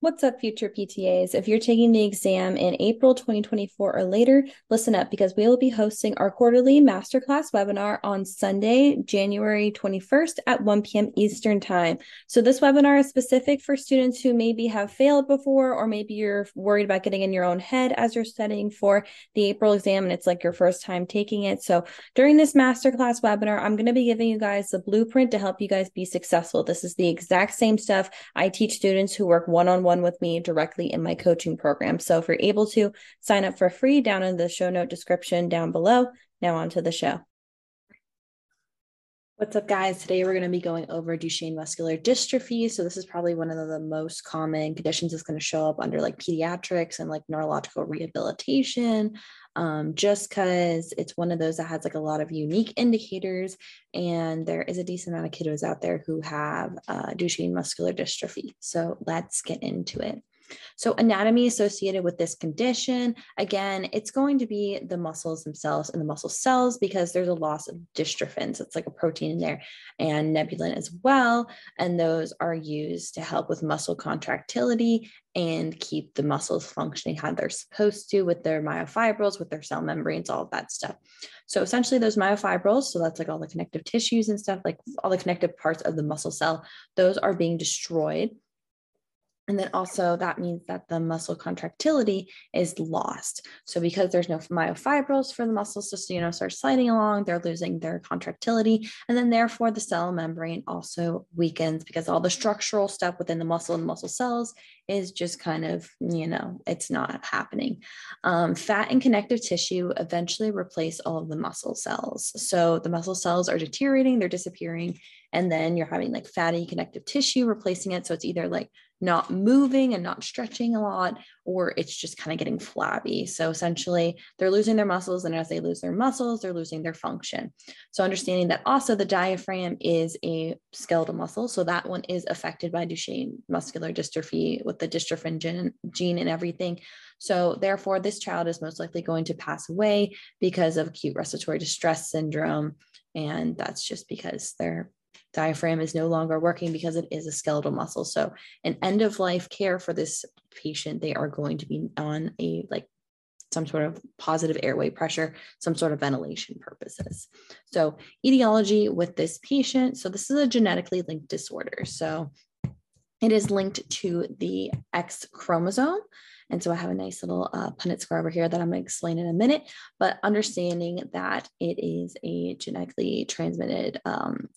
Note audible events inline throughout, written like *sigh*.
What's up, future PTAs? If you're taking the exam in April 2024 or later, listen up because we will be hosting our quarterly masterclass webinar on Sunday, January 21st at 1 p.m. Eastern Time. So, this webinar is specific for students who maybe have failed before, or maybe you're worried about getting in your own head as you're studying for the April exam and it's like your first time taking it. So, during this masterclass webinar, I'm going to be giving you guys the blueprint to help you guys be successful. This is the exact same stuff I teach students who work one on one one with me directly in my coaching program. So if you're able to sign up for free down in the show note description down below. Now on to the show. What's up, guys? Today we're going to be going over Duchenne muscular dystrophy. So, this is probably one of the most common conditions that's going to show up under like pediatrics and like neurological rehabilitation, um, just because it's one of those that has like a lot of unique indicators. And there is a decent amount of kiddos out there who have uh, Duchenne muscular dystrophy. So, let's get into it. So, anatomy associated with this condition, again, it's going to be the muscles themselves and the muscle cells because there's a loss of dystrophin. So, It's like a protein in there, and nebulin as well. And those are used to help with muscle contractility and keep the muscles functioning how they're supposed to with their myofibrils, with their cell membranes, all of that stuff. So essentially those myofibrils, so that's like all the connective tissues and stuff, like all the connective parts of the muscle cell, those are being destroyed and then also that means that the muscle contractility is lost. So because there's no myofibrils for the muscles to you know start sliding along, they're losing their contractility. And then therefore the cell membrane also weakens because all the structural stuff within the muscle and the muscle cells is just kind of, you know, it's not happening. Um, fat and connective tissue eventually replace all of the muscle cells. So the muscle cells are deteriorating, they're disappearing, and then you're having like fatty connective tissue replacing it. So it's either like not moving and not stretching a lot, or it's just kind of getting flabby. So essentially, they're losing their muscles, and as they lose their muscles, they're losing their function. So understanding that also the diaphragm is a skeletal muscle, so that one is affected by Duchenne muscular dystrophy with the dystrophin gene, gene and everything. So therefore, this child is most likely going to pass away because of acute respiratory distress syndrome, and that's just because they're diaphragm is no longer working because it is a skeletal muscle. So, an end of life care for this patient, they are going to be on a like some sort of positive airway pressure, some sort of ventilation purposes. So, etiology with this patient. So, this is a genetically linked disorder. So, it is linked to the X chromosome. And so I have a nice little uh, Punnett square over here that I'm going to explain in a minute, but understanding that it is a genetically transmitted um,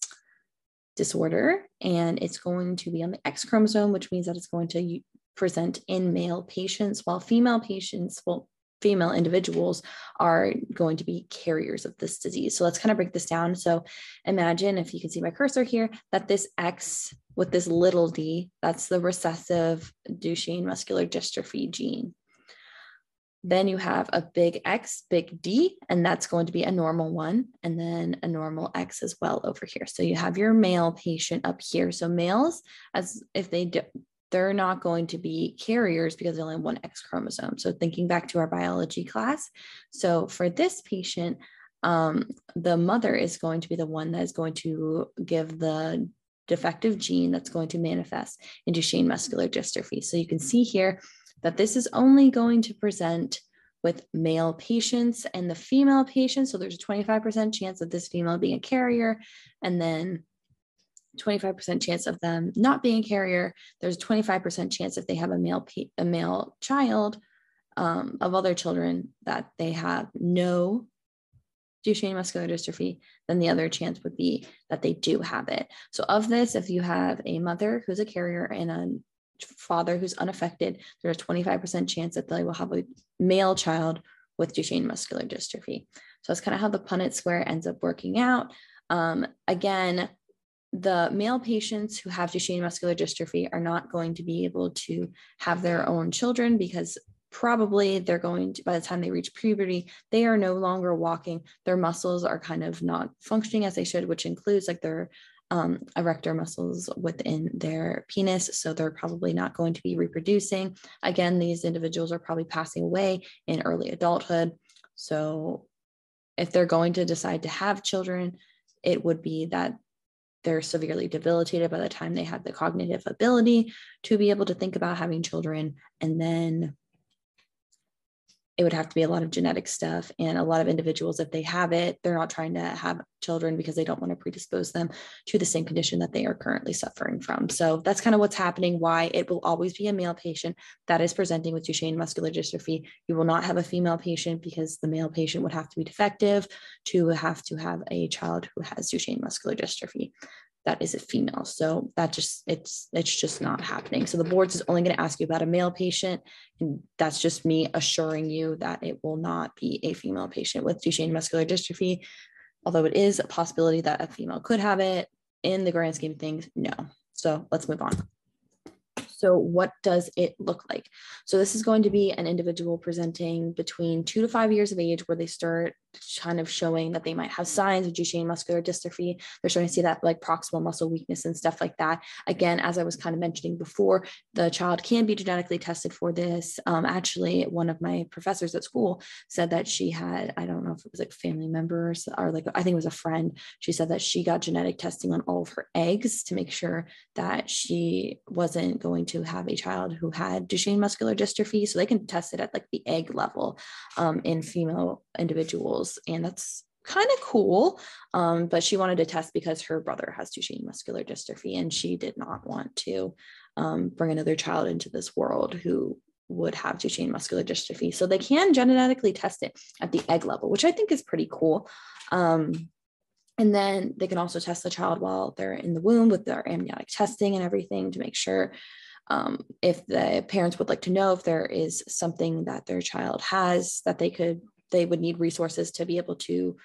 disorder and it's going to be on the X chromosome, which means that it's going to present in male patients, while female patients, well, female individuals are going to be carriers of this disease. So let's kind of break this down. So imagine if you can see my cursor here, that this X with this little d, that's the recessive Duchenne muscular dystrophy gene. Then you have a big X, big D, and that's going to be a normal one, and then a normal X as well over here. So you have your male patient up here. So males, as if they they're not going to be carriers because they only have one X chromosome. So thinking back to our biology class. So for this patient, um, the mother is going to be the one that is going to give the defective gene that's going to manifest in Duchenne muscular dystrophy. So you can see here that this is only going to present with male patients and the female patients. So there's a 25% chance of this female being a carrier, and then 25% chance of them not being a carrier. There's a 25% chance if they have a male a male child um, of other children that they have no Duchenne muscular dystrophy, then the other chance would be that they do have it. So of this, if you have a mother who's a carrier and a father who's unaffected, there's a 25% chance that they will have a male child with Duchenne muscular dystrophy. So that's kind of how the Punnett square ends up working out. Um, again, the male patients who have Duchenne muscular dystrophy are not going to be able to have their own children because probably they're going to, by the time they reach puberty, they are no longer walking. Their muscles are kind of not functioning as they should, which includes like their um, erector muscles within their penis. So they're probably not going to be reproducing. Again, these individuals are probably passing away in early adulthood. So if they're going to decide to have children, it would be that they're severely debilitated by the time they have the cognitive ability to be able to think about having children. And then it would have to be a lot of genetic stuff and a lot of individuals if they have it they're not trying to have children because they don't want to predispose them to the same condition that they are currently suffering from. So that's kind of what's happening why it will always be a male patient that is presenting with duchenne muscular dystrophy. You will not have a female patient because the male patient would have to be defective to have to have a child who has duchenne muscular dystrophy that is a female. So that just it's it's just not happening. So the boards is only going to ask you about a male patient, and that's just me assuring you that it will not be a female patient with Duchenne muscular dystrophy. Although it is a possibility that a female could have it, in the grand scheme of things, no. So let's move on. So what does it look like? So this is going to be an individual presenting between two to five years of age where they start kind of showing that they might have signs of Duchenne muscular dystrophy. They're starting to see that like proximal muscle weakness and stuff like that. Again, as I was kind of mentioning before, the child can be genetically tested for this. Um, actually, one of my professors at school said that she had, I don't know if it was like family members or like, I think it was a friend. She said that she got genetic testing on all of her eggs to make sure that she wasn't going to have a child who had Duchenne muscular dystrophy. So they can test it at like the egg level um, in female individuals and that's kind of cool. Um, but she wanted to test because her brother has Duchenne muscular dystrophy, and she did not want to um, bring another child into this world who would have Duchenne muscular dystrophy. So they can genetically test it at the egg level, which I think is pretty cool. Um, and then they can also test the child while they're in the womb with their amniotic testing and everything to make sure um, if the parents would like to know if there is something that their child has that they could they would need resources to be able to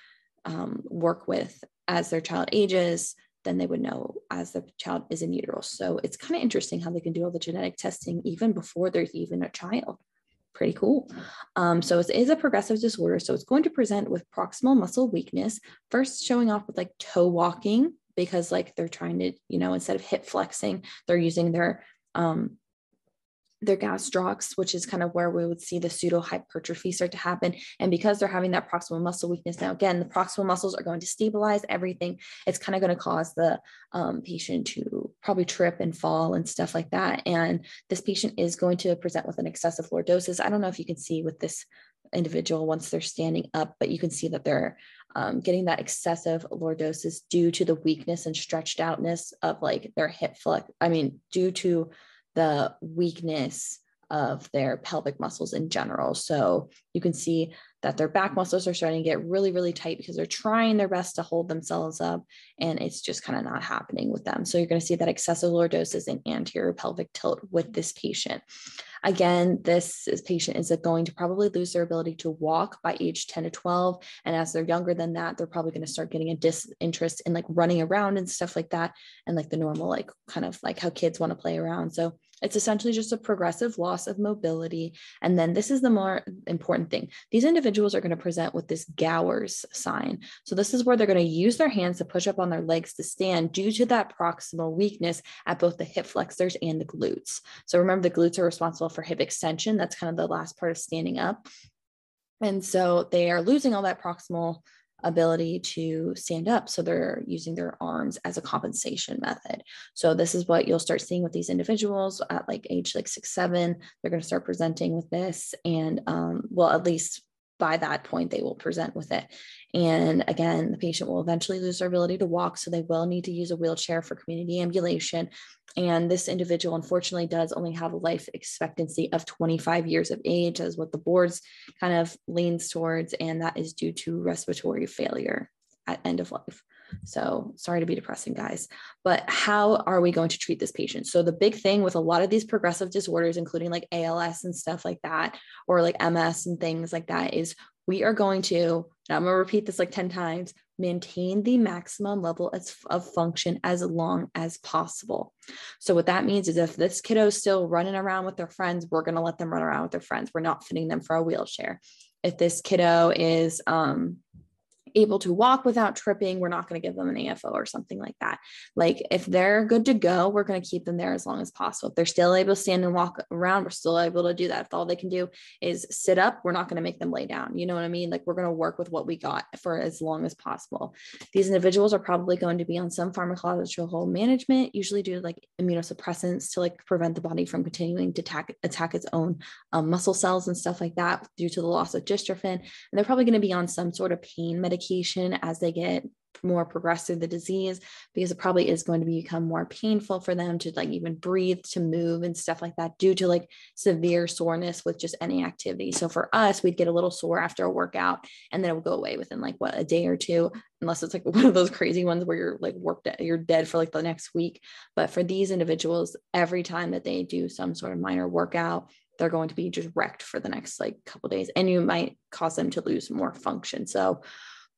um, work with as their child ages then they would know as the child is in utero. So it's kind of interesting how they can do all the genetic testing even before there's even a child. Pretty cool. Um, so it is a progressive disorder so it's going to present with proximal muscle weakness first showing off with like toe walking because like they're trying to you know instead of hip flexing they're using their um, their gastrocs, which is kind of where we would see the pseudo hypertrophy start to happen. And because they're having that proximal muscle weakness, now again, the proximal muscles are going to stabilize everything. It's kind of going to cause the um, patient to probably trip and fall and stuff like that. And this patient is going to present with an excessive lordosis. I don't know if you can see with this individual once they're standing up, but you can see that they're um, getting that excessive lordosis due to the weakness and stretched outness of like their hip flex. I mean, due to the weakness of their pelvic muscles in general. So you can see that their back muscles are starting to get really, really tight because they're trying their best to hold themselves up and it's just kind of not happening with them. So you're going to see that excessive lordosis and anterior pelvic tilt with this patient. Again, this is patient is going to probably lose their ability to walk by age 10 to 12. And as they're younger than that, they're probably going to start getting a disinterest in like running around and stuff like that. And like the normal, like kind of like how kids want to play around. So it's essentially just a progressive loss of mobility. And then this is the more important thing. These individuals are going to present with this Gowers sign. So this is where they're going to use their hands to push up on their legs to stand due to that proximal weakness at both the hip flexors and the glutes. So remember the glutes are responsible for hip extension. That's kind of the last part of standing up. And so they are losing all that proximal ability to stand up. So they're using their arms as a compensation method. So this is what you'll start seeing with these individuals at like age like six, seven. They're going to start presenting with this. And um, well, at least by that point, they will present with it. And again, the patient will eventually lose their ability to walk. So they will need to use a wheelchair for community ambulation. And this individual, unfortunately, does only have a life expectancy of 25 years of age, as what the boards kind of leans towards. And that is due to respiratory failure at end of life. So sorry to be depressing, guys. But how are we going to treat this patient? So the big thing with a lot of these progressive disorders, including like ALS and stuff like that, or like MS and things like that, is we are going to, and I'm going to repeat this like 10 times, maintain the maximum level of function as long as possible. So what that means is if this kiddo is still running around with their friends, we're going to let them run around with their friends. We're not fitting them for a wheelchair. If this kiddo is um, able to walk without tripping, we're not going to give them an AFO or something like that. Like if they're good to go, we're going to keep them there as long as possible. If they're still able to stand and walk around, we're still able to do that. If all they can do is sit up, we're not going to make them lay down. You know what I mean? Like we're going to work with what we got for as long as possible. These individuals are probably going to be on some pharmacological management, usually due to like immunosuppressants to like prevent the body from continuing to attack, attack its own um, muscle cells and stuff like that due to the loss of dystrophin. And they're probably going to be on some sort of pain medication as they get more progress through the disease because it probably is going to become more painful for them to like even breathe to move and stuff like that due to like severe soreness with just any activity. So for us we'd get a little sore after a workout and then it would go away within like what a day or two unless it's like *laughs* one of those crazy ones where you're like worked at, you're dead for like the next week. But for these individuals every time that they do some sort of minor workout they're going to be just wrecked for the next like couple days and you might cause them to lose more function. So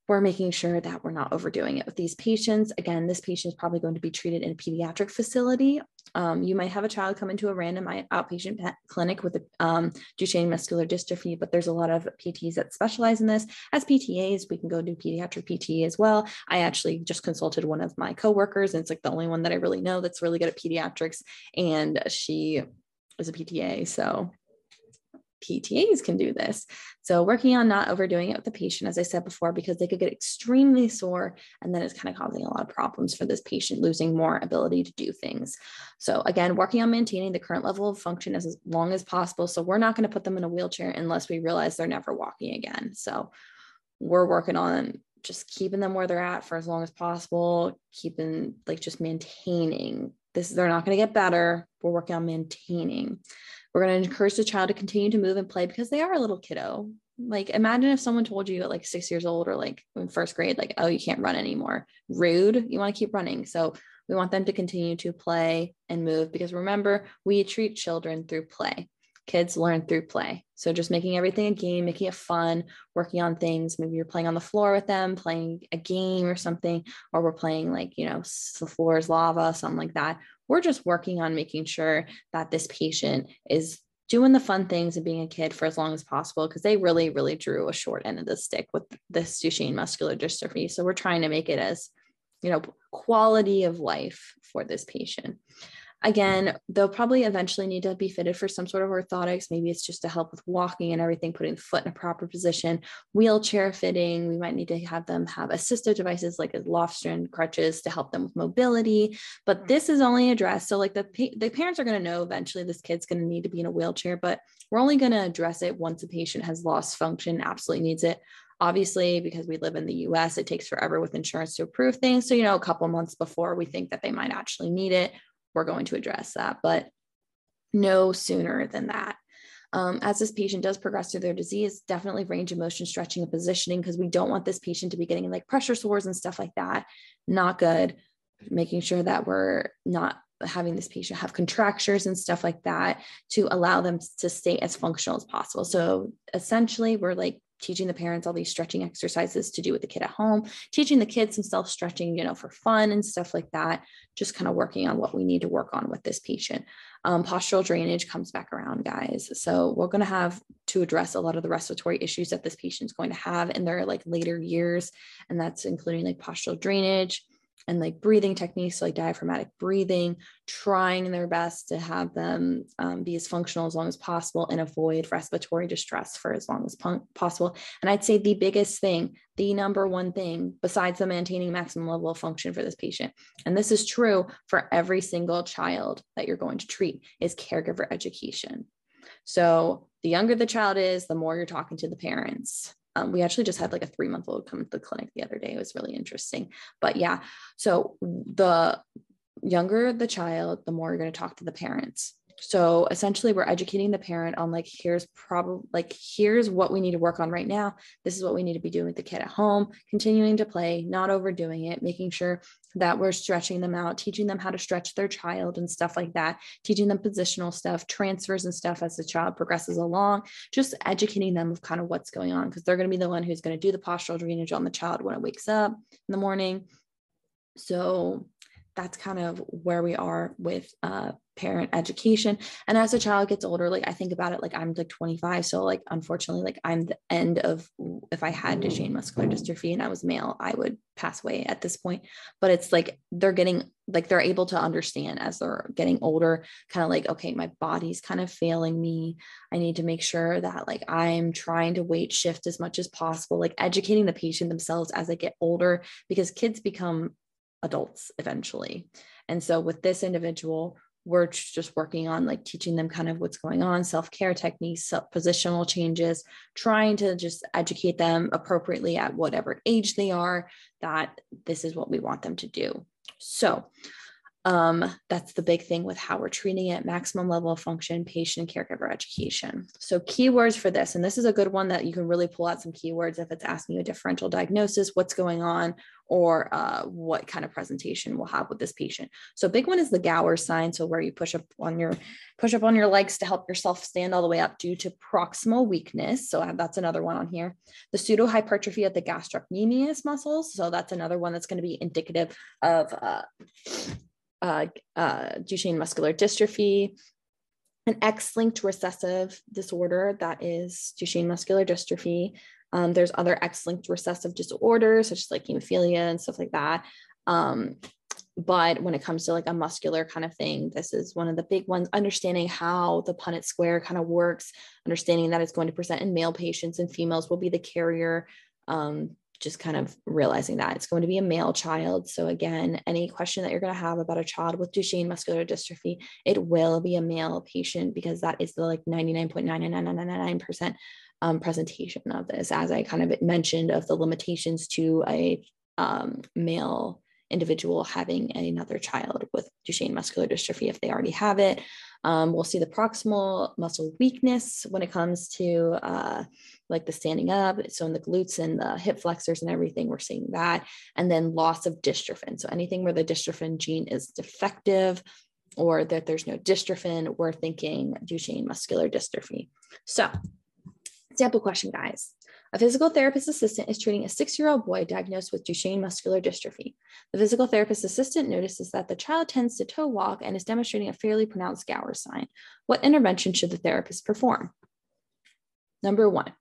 we're making sure that we're not overdoing it with these patients. Again, this patient is probably going to be treated in a pediatric facility. Um, you might have a child come into a random outpatient clinic with a um, Duchenne muscular dystrophy, but there's a lot of PTs that specialize in this. As PTAs, we can go do pediatric PT as well. I actually just consulted one of my coworkers, and it's like the only one that I really know that's really good at pediatrics, and she is a PTA. So PTAs can do this. So, working on not overdoing it with the patient, as I said before, because they could get extremely sore and then it's kind of causing a lot of problems for this patient, losing more ability to do things. So, again, working on maintaining the current level of function as long as possible. So, we're not going to put them in a wheelchair unless we realize they're never walking again. So, we're working on just keeping them where they're at for as long as possible, keeping like just maintaining this. They're not going to get better. We're working on maintaining. We're going to encourage the child to continue to move and play because they are a little kiddo. Like, imagine if someone told you at like six years old or like in first grade, like, oh, you can't run anymore. Rude. You want to keep running. So, we want them to continue to play and move because remember, we treat children through play. Kids learn through play. So, just making everything a game, making it fun, working on things. Maybe you're playing on the floor with them, playing a game or something, or we're playing like, you know, the floor is lava, something like that. We're just working on making sure that this patient is doing the fun things and being a kid for as long as possible because they really, really drew a short end of the stick with this Duchenne muscular dystrophy. So we're trying to make it as, you know, quality of life for this patient. Again, they'll probably eventually need to be fitted for some sort of orthotics. Maybe it's just to help with walking and everything, putting the foot in a proper position, wheelchair fitting. We might need to have them have assistive devices like Lofstrand crutches to help them with mobility. But hmm. this is only addressed. So, like the, the parents are going to know eventually this kid's going to need to be in a wheelchair, but we're only going to address it once a patient has lost function, absolutely needs it. Obviously, because we live in the US, it takes forever with insurance to approve things. So, you know, a couple months before we think that they might actually need it, we're going to address that, but no sooner than that. Um, as this patient does progress through their disease, definitely range of motion, stretching, and positioning because we don't want this patient to be getting like pressure sores and stuff like that. Not good. Making sure that we're not having this patient have contractures and stuff like that to allow them to stay as functional as possible. So essentially, we're like teaching the parents all these stretching exercises to do with the kid at home, teaching the kids some self stretching, you know, for fun and stuff like that, just kind of working on what we need to work on with this patient. Um, postural drainage comes back around, guys. So we're going to have to address a lot of the respiratory issues that this patient's going to have in their like later years. And that's including like postural drainage, and like breathing techniques like diaphragmatic breathing, trying their best to have them um, be as functional as long as possible and avoid respiratory distress for as long as po- possible. And I'd say the biggest thing, the number one thing, besides the maintaining maximum level of function for this patient, and this is true for every single child that you're going to treat, is caregiver education. So the younger the child is, the more you're talking to the parents um, we actually just had like a three month old come to the clinic the other day. It was really interesting. But yeah, so the younger the child, the more you're going to talk to the parents so essentially we're educating the parent on like here's probably like here's what we need to work on right now. This is what we need to be doing with the kid at home continuing to play not overdoing it making sure that we're stretching them out teaching them how to stretch their child and stuff like that teaching them positional stuff transfers and stuff as the child progresses along just educating them of kind of what's going on because they're going to be the one who's going to do the postural drainage on the child when it wakes up in the morning. So that's kind of where we are with uh, parent education. And as a child gets older like i think about it like i'm like 25 so like unfortunately like i'm the end of if i had duchenne muscular dystrophy and i was male i would pass away at this point. But it's like they're getting like they're able to understand as they're getting older kind of like okay my body's kind of failing me. I need to make sure that like i'm trying to weight shift as much as possible like educating the patient themselves as they get older because kids become adults eventually. And so with this individual we're just working on like teaching them kind of what's going on self-care techniques self positional changes trying to just educate them appropriately at whatever age they are that this is what we want them to do. So um, that's the big thing with how we're treating it maximum level of function patient caregiver education. So keywords for this and this is a good one that you can really pull out some keywords if it's asking you a differential diagnosis what's going on or uh, what kind of presentation we'll have with this patient. So big one is the gower sign so where you push up on your push up on your legs to help yourself stand all the way up due to proximal weakness. So that's another one on here. The pseudo hypertrophy of the gastrocnemius muscles so that's another one that's going to be indicative of uh, uh, uh, Duchenne muscular dystrophy, an X-linked recessive disorder that is Duchenne muscular dystrophy. Um, there's other X-linked recessive disorders such as like hemophilia and stuff like that. Um, but when it comes to like a muscular kind of thing, this is one of the big ones. Understanding how the Punnett square kind of works, understanding that it's going to present in male patients and females will be the carrier. Um, just kind of realizing that it's going to be a male child. So, again, any question that you're going to have about a child with Duchenne muscular dystrophy, it will be a male patient because that is the like 99.99999% um, presentation of this, as I kind of mentioned, of the limitations to a um, male individual having another child with Duchenne muscular dystrophy if they already have it. Um, we'll see the proximal muscle weakness when it comes to uh, like the standing up. So in the glutes and the hip flexors and everything, we're seeing that. And then loss of dystrophin. So anything where the dystrophin gene is defective or that there's no dystrophin, we're thinking Duchenne muscular dystrophy. So sample question, guys. A physical therapist assistant is treating a six year old boy diagnosed with Duchenne muscular dystrophy. The physical therapist assistant notices that the child tends to toe walk and is demonstrating a fairly pronounced Gower sign. What intervention should the therapist perform? Number one,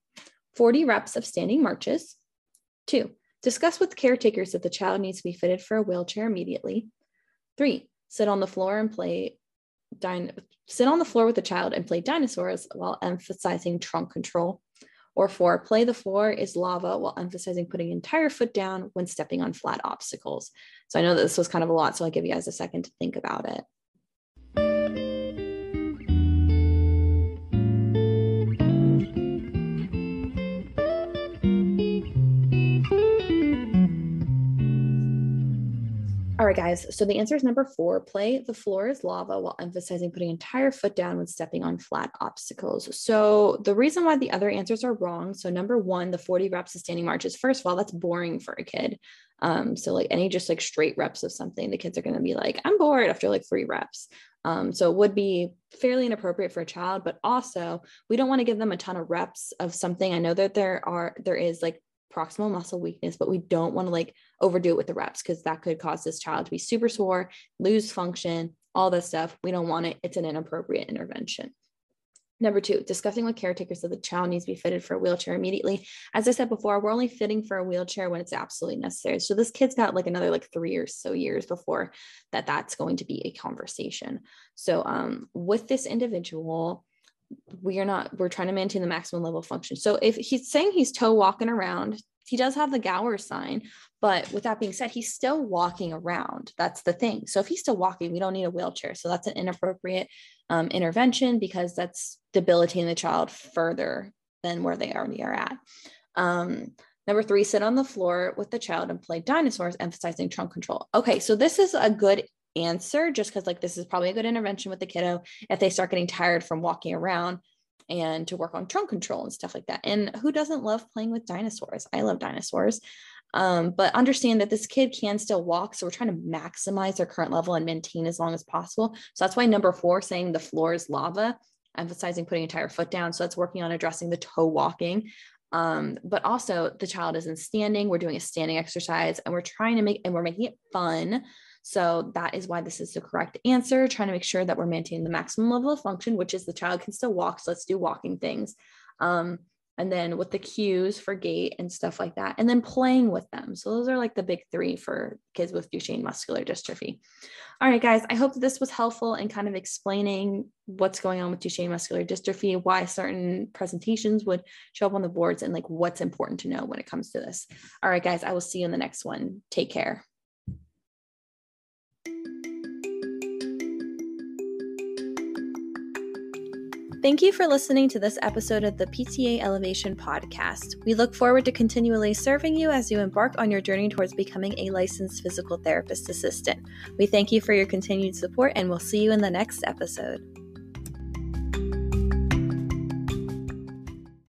40 reps of standing marches. Two, discuss with caretakers that the child needs to be fitted for a wheelchair immediately. Three, sit on the floor and play din- sit on the floor with the child and play dinosaurs while emphasizing trunk control. Or four, play the floor is lava while emphasizing putting entire foot down when stepping on flat obstacles. So I know that this was kind of a lot, so I'll give you guys a second to think about it. Right, guys. So the answer is number four play the floor is lava while emphasizing putting entire foot down when stepping on flat obstacles. So the reason why the other answers are wrong. So, number one, the 40 reps of standing marches, first of all, that's boring for a kid. Um, so, like any just like straight reps of something, the kids are going to be like, I'm bored after like three reps. Um, so, it would be fairly inappropriate for a child, but also we don't want to give them a ton of reps of something. I know that there are, there is like proximal muscle weakness, but we don't want to like overdo it with the reps because that could cause this child to be super sore, lose function, all this stuff. We don't want it. It's an inappropriate intervention. Number two, discussing with caretakers that the child needs to be fitted for a wheelchair immediately. As I said before, we're only fitting for a wheelchair when it's absolutely necessary. So this kid's got like another like three or so years before that that's going to be a conversation. So um, with this individual, we are not we're trying to maintain the maximum level of function. So if he's saying he's toe walking around he does have the gower sign but with that being said he's still walking around. That's the thing. So if he's still walking we don't need a wheelchair. So that's an inappropriate um, intervention because that's debilitating the child further than where they already are at. Um, Number three, sit on the floor with the child and play dinosaurs, emphasizing trunk control. Okay, so this is a good answer just because like this is probably a good intervention with the kiddo if they start getting tired from walking around and to work on trunk control and stuff like that. And who doesn't love playing with dinosaurs? I love dinosaurs. Um, but understand that this kid can still walk. So we're trying to maximize their current level and maintain as long as possible. So that's why number four, saying the floor is lava, emphasizing putting entire foot down. So that's working on addressing the toe walking. Um, but also the child isn't standing. We're doing a standing exercise and we're trying to make and we're making it fun So that is why this is the correct answer, trying to make sure that we're maintaining the maximum level of function, which is the child can still walk. So let's do walking things. Um, and then with the cues for gait and stuff like that, and then playing with them. So those are like the big three for kids with Duchenne muscular dystrophy. All right, guys, I hope that this was helpful in kind of explaining what's going on with Duchenne muscular dystrophy, why certain presentations would show up on the boards, and like what's important to know when it comes to this. All right, guys, I will see you in the next one. Take care. Thank you for listening to this episode of the PTA Elevation Podcast. We look forward to continually serving you as you embark on your journey towards becoming a licensed physical therapist assistant. We thank you for your continued support and we'll see you in the next episode.